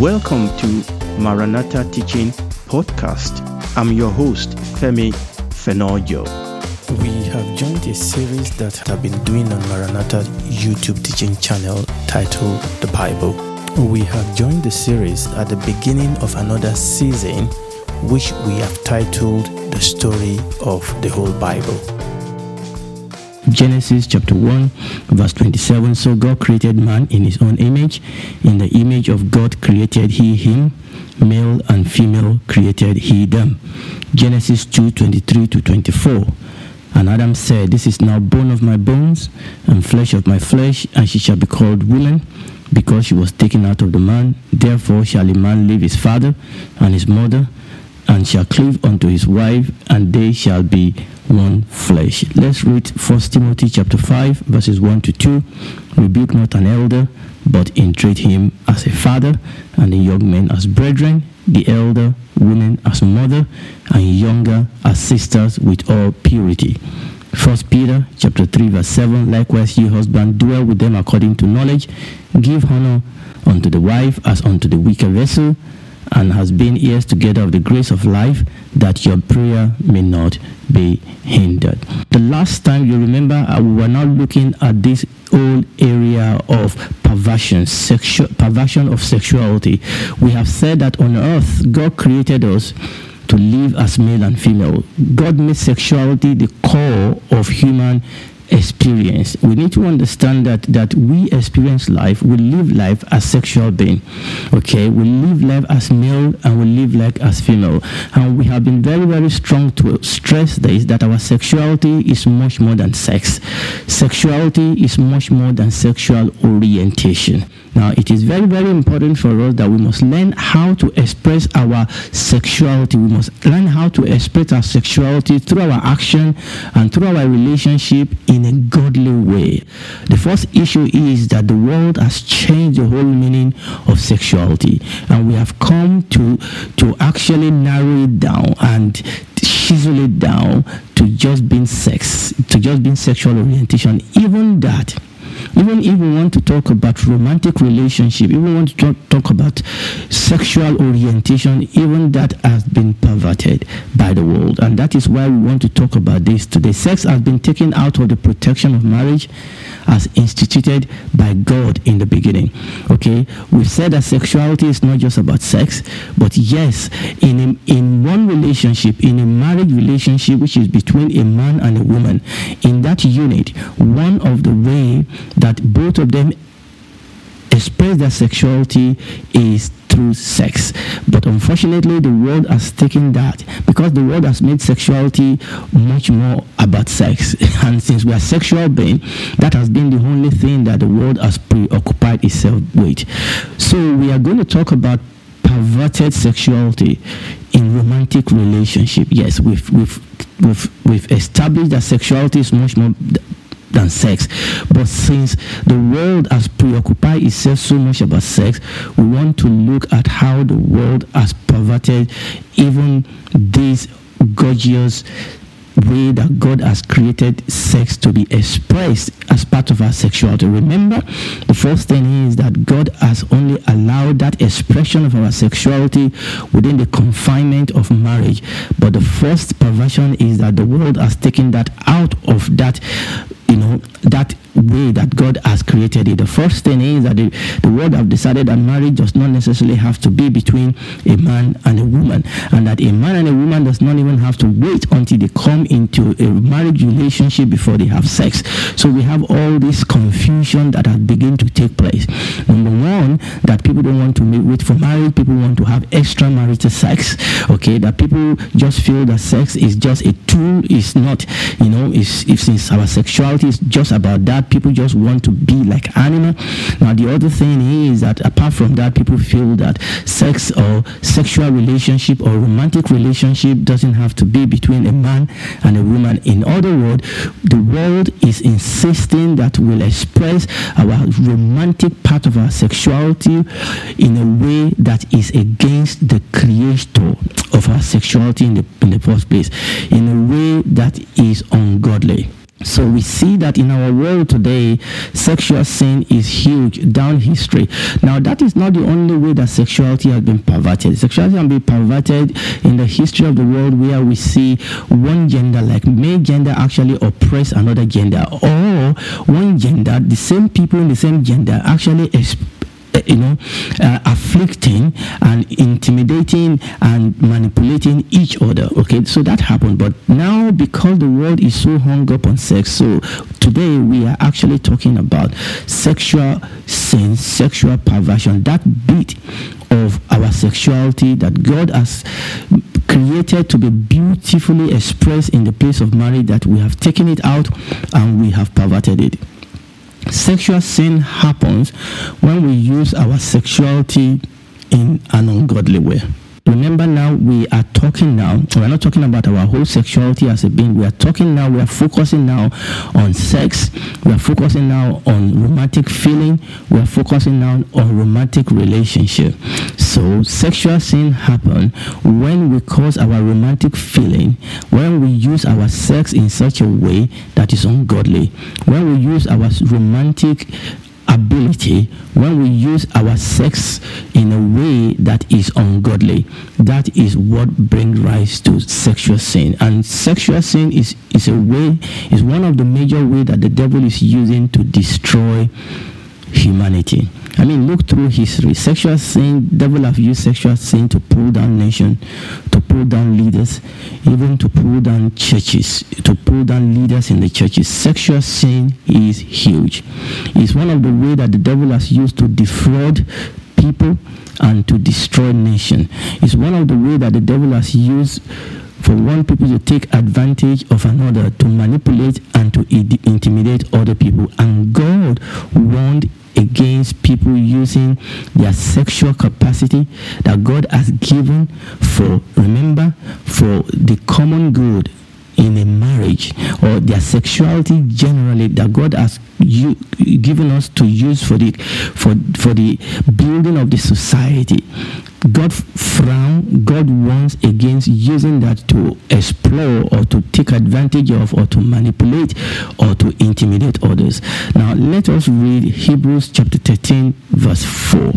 Welcome to Maranatha Teaching Podcast. I'm your host, Femi Fenojo. We have joined a series that I've been doing on Maranatha YouTube teaching channel titled The Bible. We have joined the series at the beginning of another season, which we have titled The Story of the Whole Bible. Genesis chapter 1, verse 27. So God created man in his own image. In the image of God created he him. Male and female created he them. Genesis 2 23 to 24. And Adam said, This is now bone of my bones and flesh of my flesh, and she shall be called woman, because she was taken out of the man. Therefore shall a man leave his father and his mother, and shall cleave unto his wife, and they shall be one flesh. Let's read 1 Timothy chapter 5, verses 1 to 2. Rebuke not an elder, but entreat him as a father, and the young men as brethren, the elder women as mother, and younger as sisters with all purity. First Peter chapter 3, verse 7. Likewise, ye husband, dwell with them according to knowledge, give honor unto the wife as unto the weaker vessel, and has been ears together of the grace of life, that your prayer may not be hindered. The last time you remember, uh, we were now looking at this whole area of perversion, sexual perversion of sexuality. We have said that on earth, God created us to live as male and female. God made sexuality the core of human experience. We need to understand that that we experience life, we live life as sexual being. Okay, we live life as male and we live life as female. And we have been very, very strong to stress this that our sexuality is much more than sex. Sexuality is much more than sexual orientation. Now, it is very, very important for us that we must learn how to express our sexuality. We must learn how to express our sexuality through our action and through our relationship in a godly way. The first issue is that the world has changed the whole meaning of sexuality, and we have come to to actually narrow it down and chisel it down to just being sex, to just being sexual orientation. Even that even if we want to talk about romantic relationship, if we want to talk, talk about sexual orientation, even that has been perverted by the world. And that is why we want to talk about this today. Sex has been taken out of the protection of marriage as instituted by God in the beginning. Okay, we've said that sexuality is not just about sex, but yes, in a, in one relationship, in a marriage relationship, which is between a man and a woman, in that unit, one of the way that both of them express their sexuality is through sex. But unfortunately, the world has taken that because the world has made sexuality much more about sex. And since we are sexual beings, that has been the only thing that the world has preoccupied itself with. So we are going to talk about perverted sexuality in romantic relationship. Yes, we've we've we've, we've established that sexuality is much more than sex. But since the world has preoccupied itself so much about sex, we want to look at how the world has perverted even this gorgeous way that God has created sex to be expressed as part of our sexuality. Remember, the first thing is that God has only allowed that expression of our sexuality within the confinement of marriage. But the first perversion is that the world has taken that out of that you know that way that God has created it. The first thing is that the, the world have decided that marriage does not necessarily have to be between a man and a woman, and that a man and a woman does not even have to wait until they come into a marriage relationship before they have sex. So we have all this confusion that has begun to take place. Number one, that people don't want to wait for marriage, people want to have extramarital sex. Okay, that people just feel that sex is just a tool, it's not, you know, is if since our sexuality is just about that people just want to be like animal. Now the other thing is that apart from that people feel that sex or sexual relationship or romantic relationship doesn't have to be between a man and a woman. In other words the world is insisting that we'll express our romantic part of our sexuality in a way that is against the creator of our sexuality in the, in the first place in a way that is ungodly So we see that in our world today, sexual sin is huge down history. Now that is not the only way that sexuality has been perverted. Sexuality has been perverted in the history of the world where we see one gender, like male gender, actually oppress another gender, or one gender, the same people in the same gender actually you know, uh, afflicting and intimidating and manipulating each other. Okay, so that happened. But now, because the world is so hung up on sex, so today we are actually talking about sexual sin, sexual perversion, that bit of our sexuality that God has created to be beautifully expressed in the place of marriage that we have taken it out and we have perverted it. Sexual sin happens when we use our sexuality in an ungodly way. Remember now, we are talking now, we're not talking about our whole sexuality as a being. We are talking now, we are focusing now on sex. We are focusing now on romantic feeling. We are focusing now on romantic relationship. So, sexual sin happen when we cause our romantic feeling, when we use our sex in such a way that is ungodly, when we use our romantic ability when we use our sex in a way that is ungodly. That is what brings rise to sexual sin. And sexual sin is is a way is one of the major ways that the devil is using to destroy humanity I mean, look through history. Sexual sin, devil have used sexual sin to pull down nation, to pull down leaders, even to pull down churches, to pull down leaders in the churches. Sexual sin is huge. It's one of the way that the devil has used to defraud people and to destroy nation. It's one of the way that the devil has used for one people to take advantage of another to manipulate and to intimidate other people and god warned against people using their sexual capacity that God has given for, remember, for the common good in a marriage or their sexuality generally that God has you, given us to use for the for for the building of the society. God frown, God warns against using that to explore or to take advantage of or to manipulate or to intimidate others. Now let us read Hebrews chapter 13 verse 4.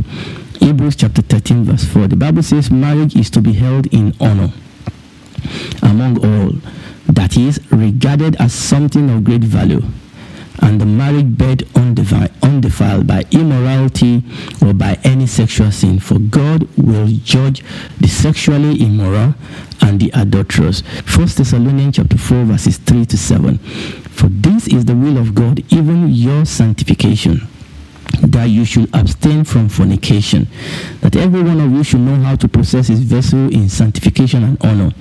Hebrews chapter 13 verse 4. The Bible says marriage is to be held in honor among all that is regarded as something of great value and the marriage bed undefiled by immorality or by any sexual sin for god will judge the sexually immoral and the adulterous. 1 thessalonians chapter 4 verses 3 to 7 for this is the will of god even your sanctification that you should abstain from fornication, that every one of you should know how to possess his vessel in sanctification and honor,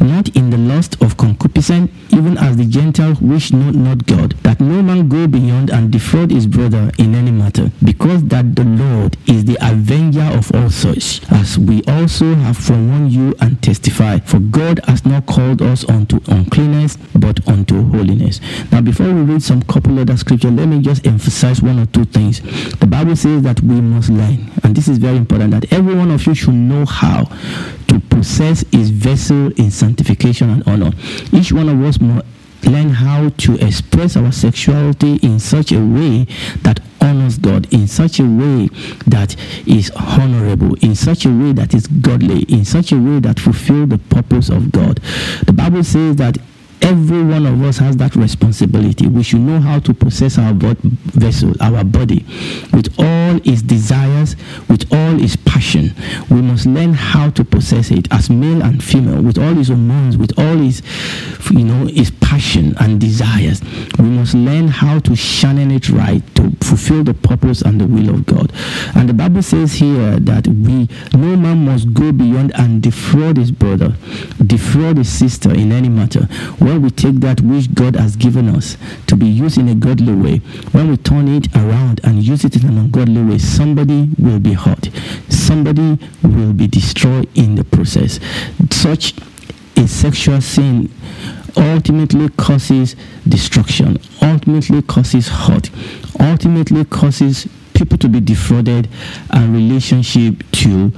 not in the lust of concupiscence, even as the Gentiles wish know not God, that no man go beyond and defraud his brother in any matter, because that the Lord is the avenger of all such, as we also have forewarned you and testify. For God has not called us unto uncleanness, but unto holiness. Now, before we read some couple other scripture, let me just emphasize one or two things. The Bible says that we must learn, and this is very important, that every one of you should know how to possess his vessel in sanctification and honor. Each one of us must learn how to express our sexuality in such a way that honors God, in such a way that is honorable, in such a way that is godly, in such a way that fulfill the purpose of God. The Bible says that Every one of us has that responsibility. We should know how to possess our vessel, our body, with all its desires, with all its passion. We must learn how to possess it as male and female, with all its hormones, with all its, you know, its passion and desires. We must learn how to channel it right to fulfill the purpose and the will of God. And the Bible says here that we, no man must go beyond and defraud his brother, defraud his sister in any matter when we take that which God has given us to be used in a godly way, when we turn it around and use it in an ungodly way, somebody will be hurt. Somebody will be destroyed in the process. Such a sexual sin ultimately causes destruction, ultimately causes hurt, ultimately causes people to be defrauded and relationship to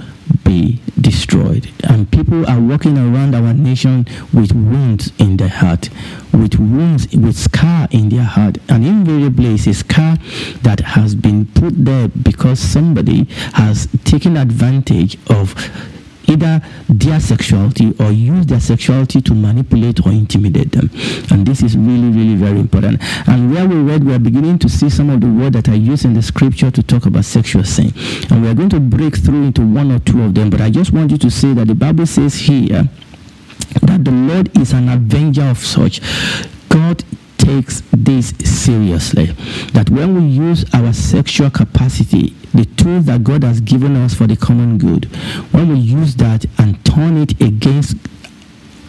be destroyed. And people are walking around our nation with wounds in their heart, with wounds, with scar in their heart. And invariably, it's a scar that has been put there because somebody has taken advantage of either their sexuality or use their sexuality to manipulate or intimidate them. And this is really, really very important. And where we read, we are beginning to see some of the words that are used in the scripture to talk about sexual sin. And we are going to break through into one or two of them. But I just want you to say that the Bible says here that the Lord is an avenger of such. God takes this seriously. That when we use our sexual capacity, the tools that God has given us for the common good, when we use that and turn it against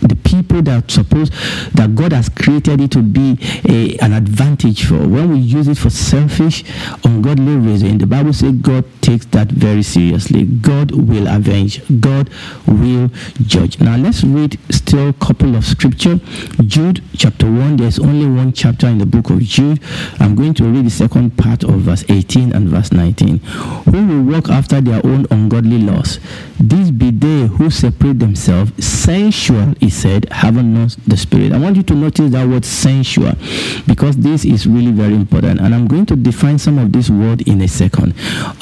the people that suppose that God has created it to be a, an advantage for. When we use it for selfish, ungodly reason, the Bible says God takes that very seriously. God will avenge. God will judge. Now let's read still a couple of scripture. Jude chapter 1. There's only one chapter in the book of Jude. I'm going to read the second part of verse 18 and verse 19. Who will walk after their own ungodly laws? These be they who separate themselves sensual is said, having not the spirit. I want you to notice that word sensual because this is really very important. And I'm going to define some of this word in a second.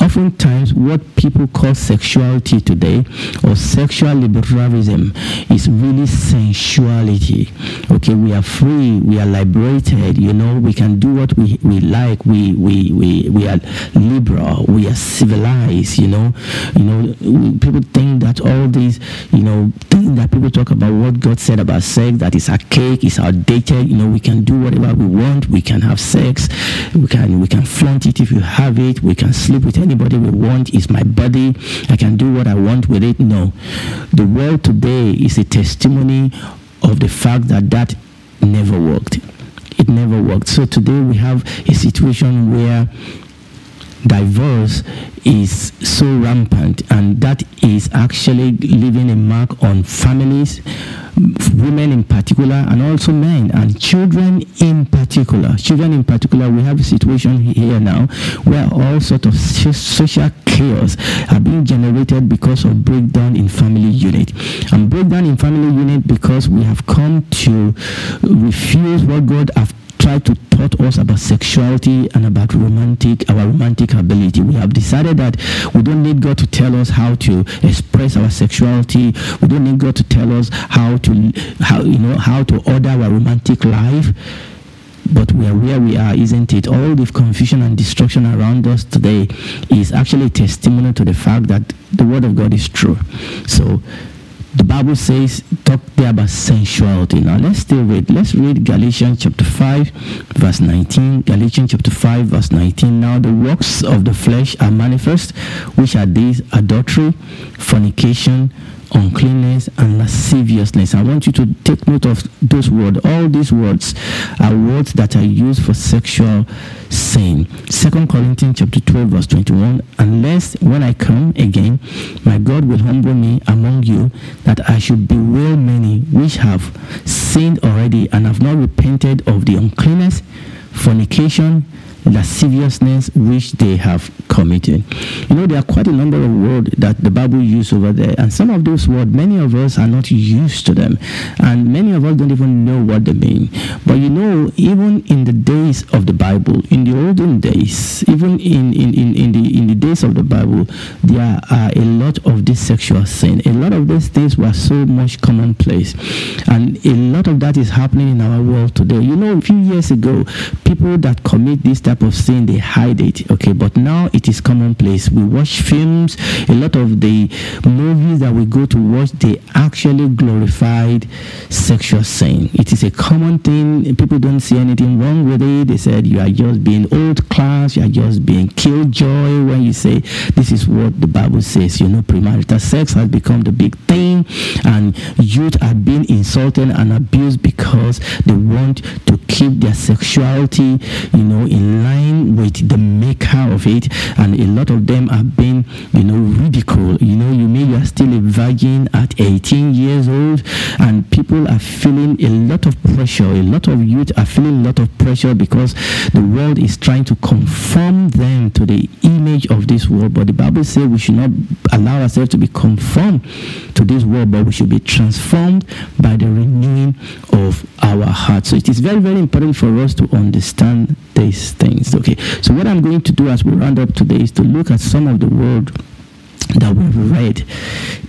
Oftentimes, what people call sexuality today or sexual liberalism is really sensuality. Okay, we are free, we are liberated, you know, we can do what we, we like, we, we, we, we are liberal, we are civilized, you know. You know, people think that all these, you know, things that people talk about what God said about sex, that is archaic, it's outdated. You know, we can do whatever we want. We can have sex. We can we can flaunt it if you have it. We can sleep with anybody we want. It's my body. I can do what I want with it. No, the world today is a testimony of the fact that that never worked. It never worked. So today we have a situation where divorce is so rampant and that is actually leaving a mark on families women in particular and also men and children in particular. Children in particular we have a situation here now where all sort of social chaos are being generated because of breakdown in family unit. And breakdown in family unit because we have come to refuse what god have to taught us about sexuality and about romantic our romantic ability we have decided that we don't need god to tell us how to express our sexuality we don't need god to tell us how to how you know how to order our romantic life but we are where we are, isn't it? All the confusion and destruction around us today is actually testimony to the fact that the Word of God is true. So the Bible says, talk there about sensuality. Now let's still read. Let's read Galatians chapter 5, verse 19. Galatians chapter 5, verse 19. Now the works of the flesh are manifest, which are these adultery, fornication, uncleanness and lasciviousness. I want you to take note of those words. All these words are words that are used for sexual sin. Second Corinthians chapter 12, verse 21. Unless when I come again, my God will humble me among you, that I should bewail many which have sinned already and have not repented of the uncleanness, fornication, lasciviousness which they have committed. You know, there are quite a number of words that the Bible uses over there, and some of those words, many of us are not used to them, and many of us don't even know what they mean. But you know, even in the days of the Bible, in the olden days, even in, in, in, in the in the days of the Bible, there are a lot of this sexual sin. A lot of these things were so much commonplace, and a lot of that is happening in our world today. You know, a few years ago, people that commit this type of sin they hide it okay but now it is commonplace. We watch films a lot of the movies that we go to watch they actually glorified sexual sin. It is a common thing. People don't see anything wrong with it. They said you are just being old class. You are just being killjoy. When you say this is what the bible says you know premarital sex has become the big thing and youth are being insulted and abused because they want to keep their sexuality you know in line with the maker of it and a lot of them are being you know ridiculed you know you may you are still a virgin at 18 years old and people are feeling a lot of pressure a lot of youth are feeling a lot of pressure because the world is trying to conform them to the image of this world. But the Bible says we should not allow ourselves to be conformed to this world, but we should be transformed by the renewing of our heart. So it is very, very important for us to understand these things. Okay. So what I'm going to do as we round up today is to look at some of the word that we've read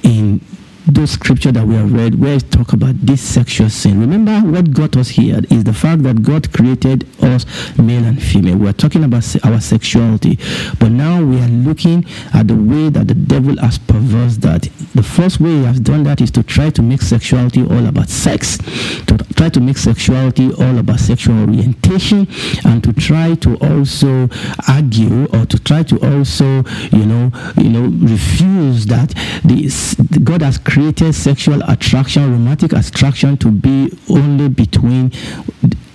in those scripture that we have read where it talk about this sexual sin. Remember what got us here is the fact that God created us male and female. We are talking about our sexuality, but now we are looking at the way that the devil has perverse that. The first way he has done that is to try to make sexuality all about sex, to try to make sexuality all about sexual orientation, and to try to also argue or to try to also, you know, you know, refuse that God has created sexual attraction, romantic attraction to be only between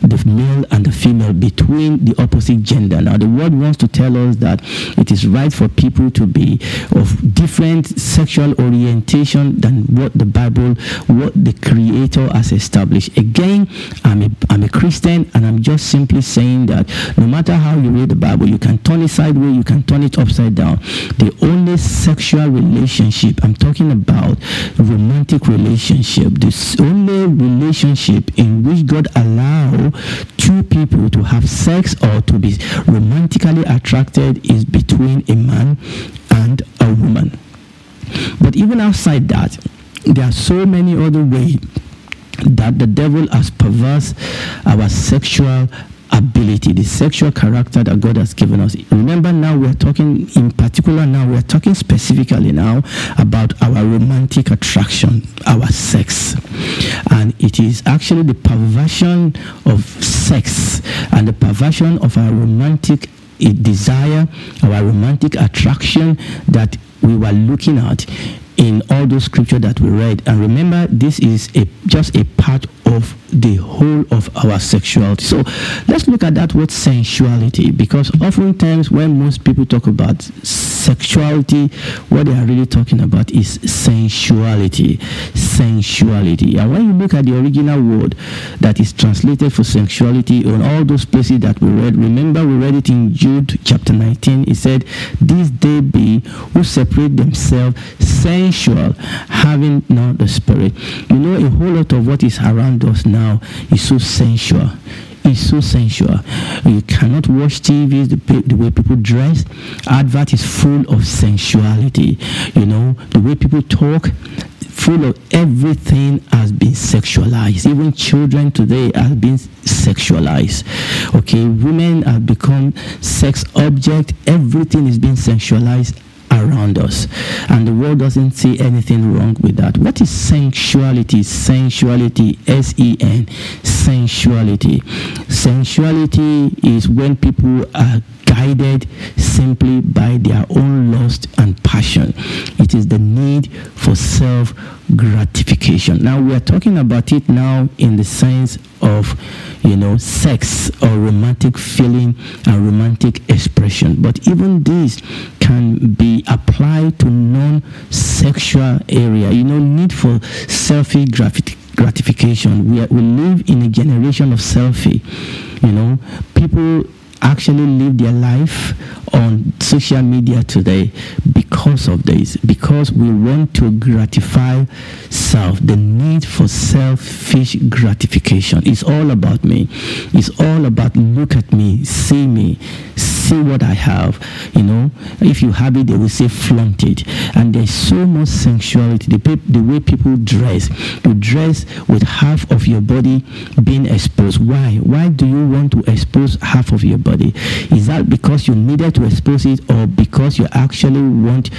the male and the female between the opposite gender. Now, the word wants to tell us that it is right for people to be of different sexual orientation than what the Bible, what the Creator has established. Again, I'm a, I'm a Christian and I'm just simply saying that no matter how you read the Bible, you can turn it sideways, you can turn it upside down. The only sexual relationship, I'm talking about romantic relationship, the only relationship in which God allowed two people to have sex or to be romantically attracted is between a man and a woman. But even outside that, there are so many other ways that the devil has perverse our sexual ability, the sexual character that God has given us. Remember now we're talking in particular now we're talking specifically now about our romantic attraction, our sex. And it is actually the perversion of sex and the perversion of our romantic eh, desire, our romantic attraction that we were looking at in all those scripture that we read. And remember, this is a just a part of the whole of our sexuality. So let's look at that word sensuality because oftentimes when most people talk about sexuality, what they are really talking about is sensuality. Sensuality. And when you look at the original word that is translated for sexuality in all those places that we read, remember we read it in Jude chapter 19. It said, These they be who separate themselves sensual, having not the spirit. You know, a whole lot of what is around us now is so sensual is so sensual. You cannot watch TV the, the way people dress. Advert is full of sensuality. You know, the way people talk, full of everything has been sexualized. Even children today have been sexualized. Okay, women have become sex object. Everything is being sexualized around us. And the world doesn't see anything wrong with that. What is sensuality? Sensuality, S E N, sensuality. Sensuality is when people are guided simply by their own lust and passion. It is the need for self gratification. Now we are talking about it now in the sense of you know sex or romantic feeling and romantic expression. But even this can be applied to non-sexual area. You know, need for selfish gratification. We, are, we live in a generation of selfie. You know, people actually live their life on social media today because of this because we want to gratify the need for selfish gratification is all about me. It's all about look at me see me see what i have. You know if you have it they will say flaunt it. And there's so much sensuality. The, the way people dress. You dress with half of your body being exposed. Why? Why do you want to expose half of your body? Is that because you needed to expose it or because you actually want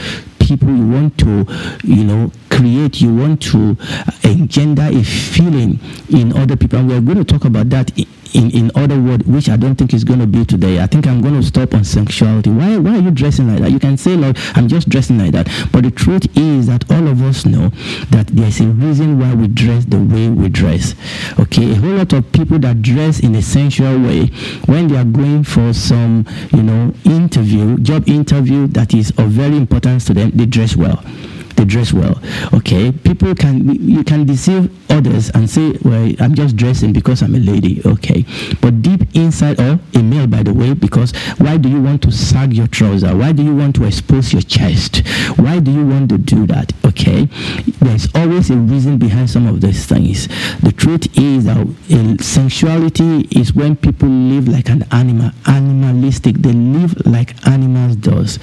people you want to you know create you want to uh, engender a feeling in other people. And we're going to talk about that in, in other words, which I don't think is going to be today. I think I'm going to stop on sexuality. Why, why are you dressing like that? You can say, like, I'm just dressing like that. But the truth is that all of us know that there's a reason why we dress the way we dress. Okay, a whole lot of people that dress in a sensual way, when they are going for some, you know, interview, job interview that is of very importance to them, they dress well they dress well. Okay, people can you can deceive others and say, well, I'm just dressing because I'm a lady. Okay, but deep inside, or a male, by the way, because why do you want to sag your trouser? Why do you want to expose your chest? Why do you want to do that? Okay, there's always a reason behind some of these things. The truth is that sensuality is when people live like an animal, animalistic. They live like animals does.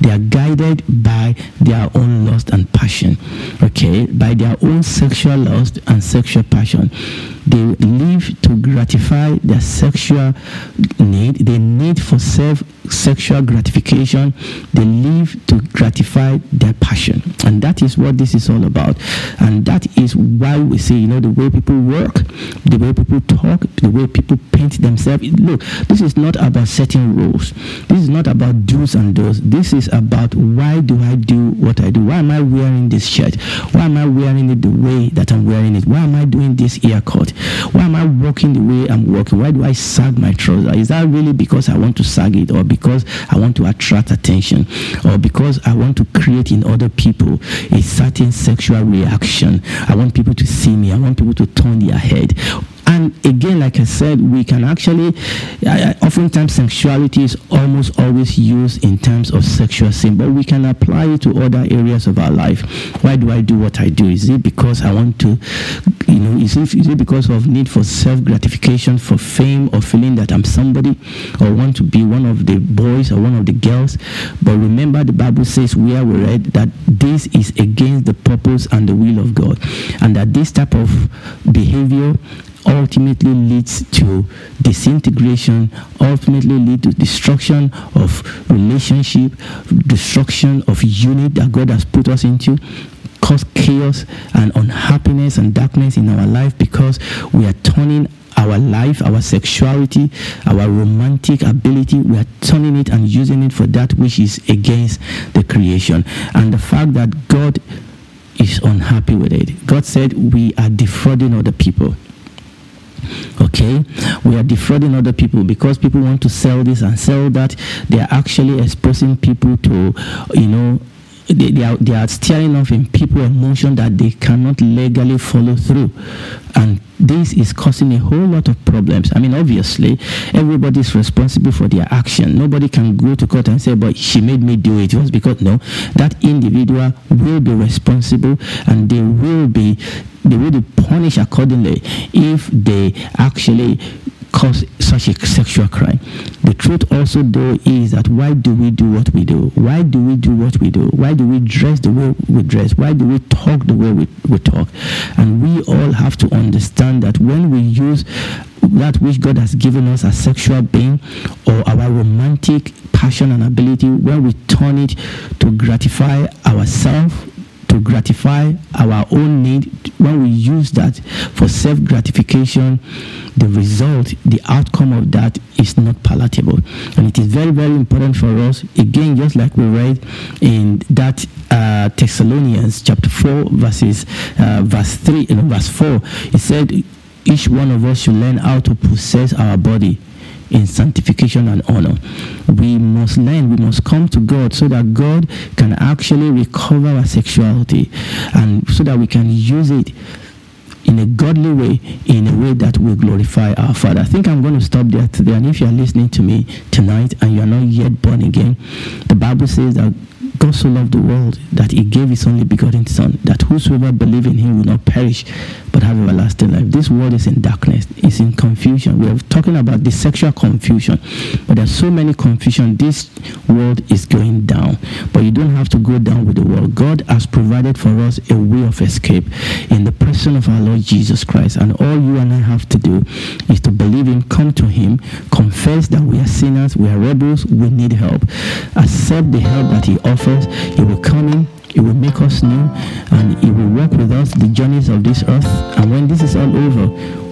They are guided by their own lust and passion. Okay, by their own sexual lust and sexual passion. They live to gratify their sexual need. They need for self sexual gratification. They live to gratify their passion. And that is what this is all about. And that is why we say, you know, the way people work, the way people talk, the way people paint themselves. Look, this is not about setting rules. This is not about do's and don'ts. This is about why do I do what I do? Why am I wearing this shirt? Why am I wearing it the way that I'm wearing it? Why am I doing this haircut? Why am I walking the way I'm walking? Why do I sag my trouser? Is that really because I want to sag it or because I want to attract attention or because I want to create in other people a certain sexual reaction? I want people to see me. I want people to turn their head and again, like I said, we can actually, uh, oftentimes sexuality is almost always used in terms of sexual sin, but we can apply it to other areas of our life. Why do I do what I do? Is it because I want to, you know, is it, is it because of need for self gratification, for fame, or feeling that I'm somebody, or want to be one of the boys or one of the girls? But remember, the Bible says we read that this is against the purpose and the will of God, and that this type of behavior ultimately leads to disintegration, ultimately lead to destruction of relationship, destruction of unit that God has put us into, cause chaos and unhappiness and darkness in our life because we are turning our life, our sexuality, our romantic ability, we are turning it and using it for that which is against the creation. And the fact that God is unhappy with it. God said we are defrauding other people okay? We are defrauding other people because people want to sell this and sell that. They are actually exposing people to you know they, they, are, they are steering off in people emotion that they cannot legally follow through. And this is causing a whole lot of problems. I mean obviously everybody is responsible for their action. Nobody can go to court and say but she made me do it. It was because no that individual will be responsible and they will be they will be punished accordingly if they actually cause such a sexual crime. The truth also though is that why do we do what we do? Why do we do what we do? Why do we dress the way we dress? Why do we talk the way we, we talk? And we all have to understand that when we use that which God has given us as sexual being or our romantic passion and ability, when we turn it to gratify ourselves to gratify our own need, when we use that for self gratification, the result, the outcome of that is not palatable. And it is very, very important for us, again, just like we read in that uh, Thessalonians chapter 4, verses, uh, verse 3 and verse 4, it said, each one of us should learn how to possess our body in sanctification and honor. We must learn, we must come to God so that God can actually recover our sexuality and so that we can use it in a godly way, in a way that will glorify our Father. I think I'm going to stop there today. And if you are listening to me tonight and you are not yet born again, the Bible says that God so loved the world that he gave his only begotten Son, that whosoever believe in him will not perish but have everlasting life. This world is in darkness, it's in confusion. We are talking about the sexual confusion, but there's so many confusion. This world is going down, but you don't have to go down with the world. God has provided for us a way of escape in the person of our Lord Jesus Christ, and all you and I have to do is to believe Him, come to Him, confess that we are sinners, we are rebels, we need help, accept the help that He offers he will come in, He will make us new, and He will walk with us the journeys of this earth. And when this is all over,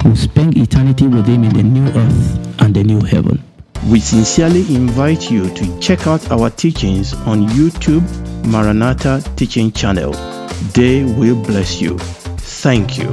we'll spend eternity with Him in the new earth and the new heaven. We sincerely invite you to check out our teachings on YouTube Maranatha Teaching Channel. They will bless you. Thank you.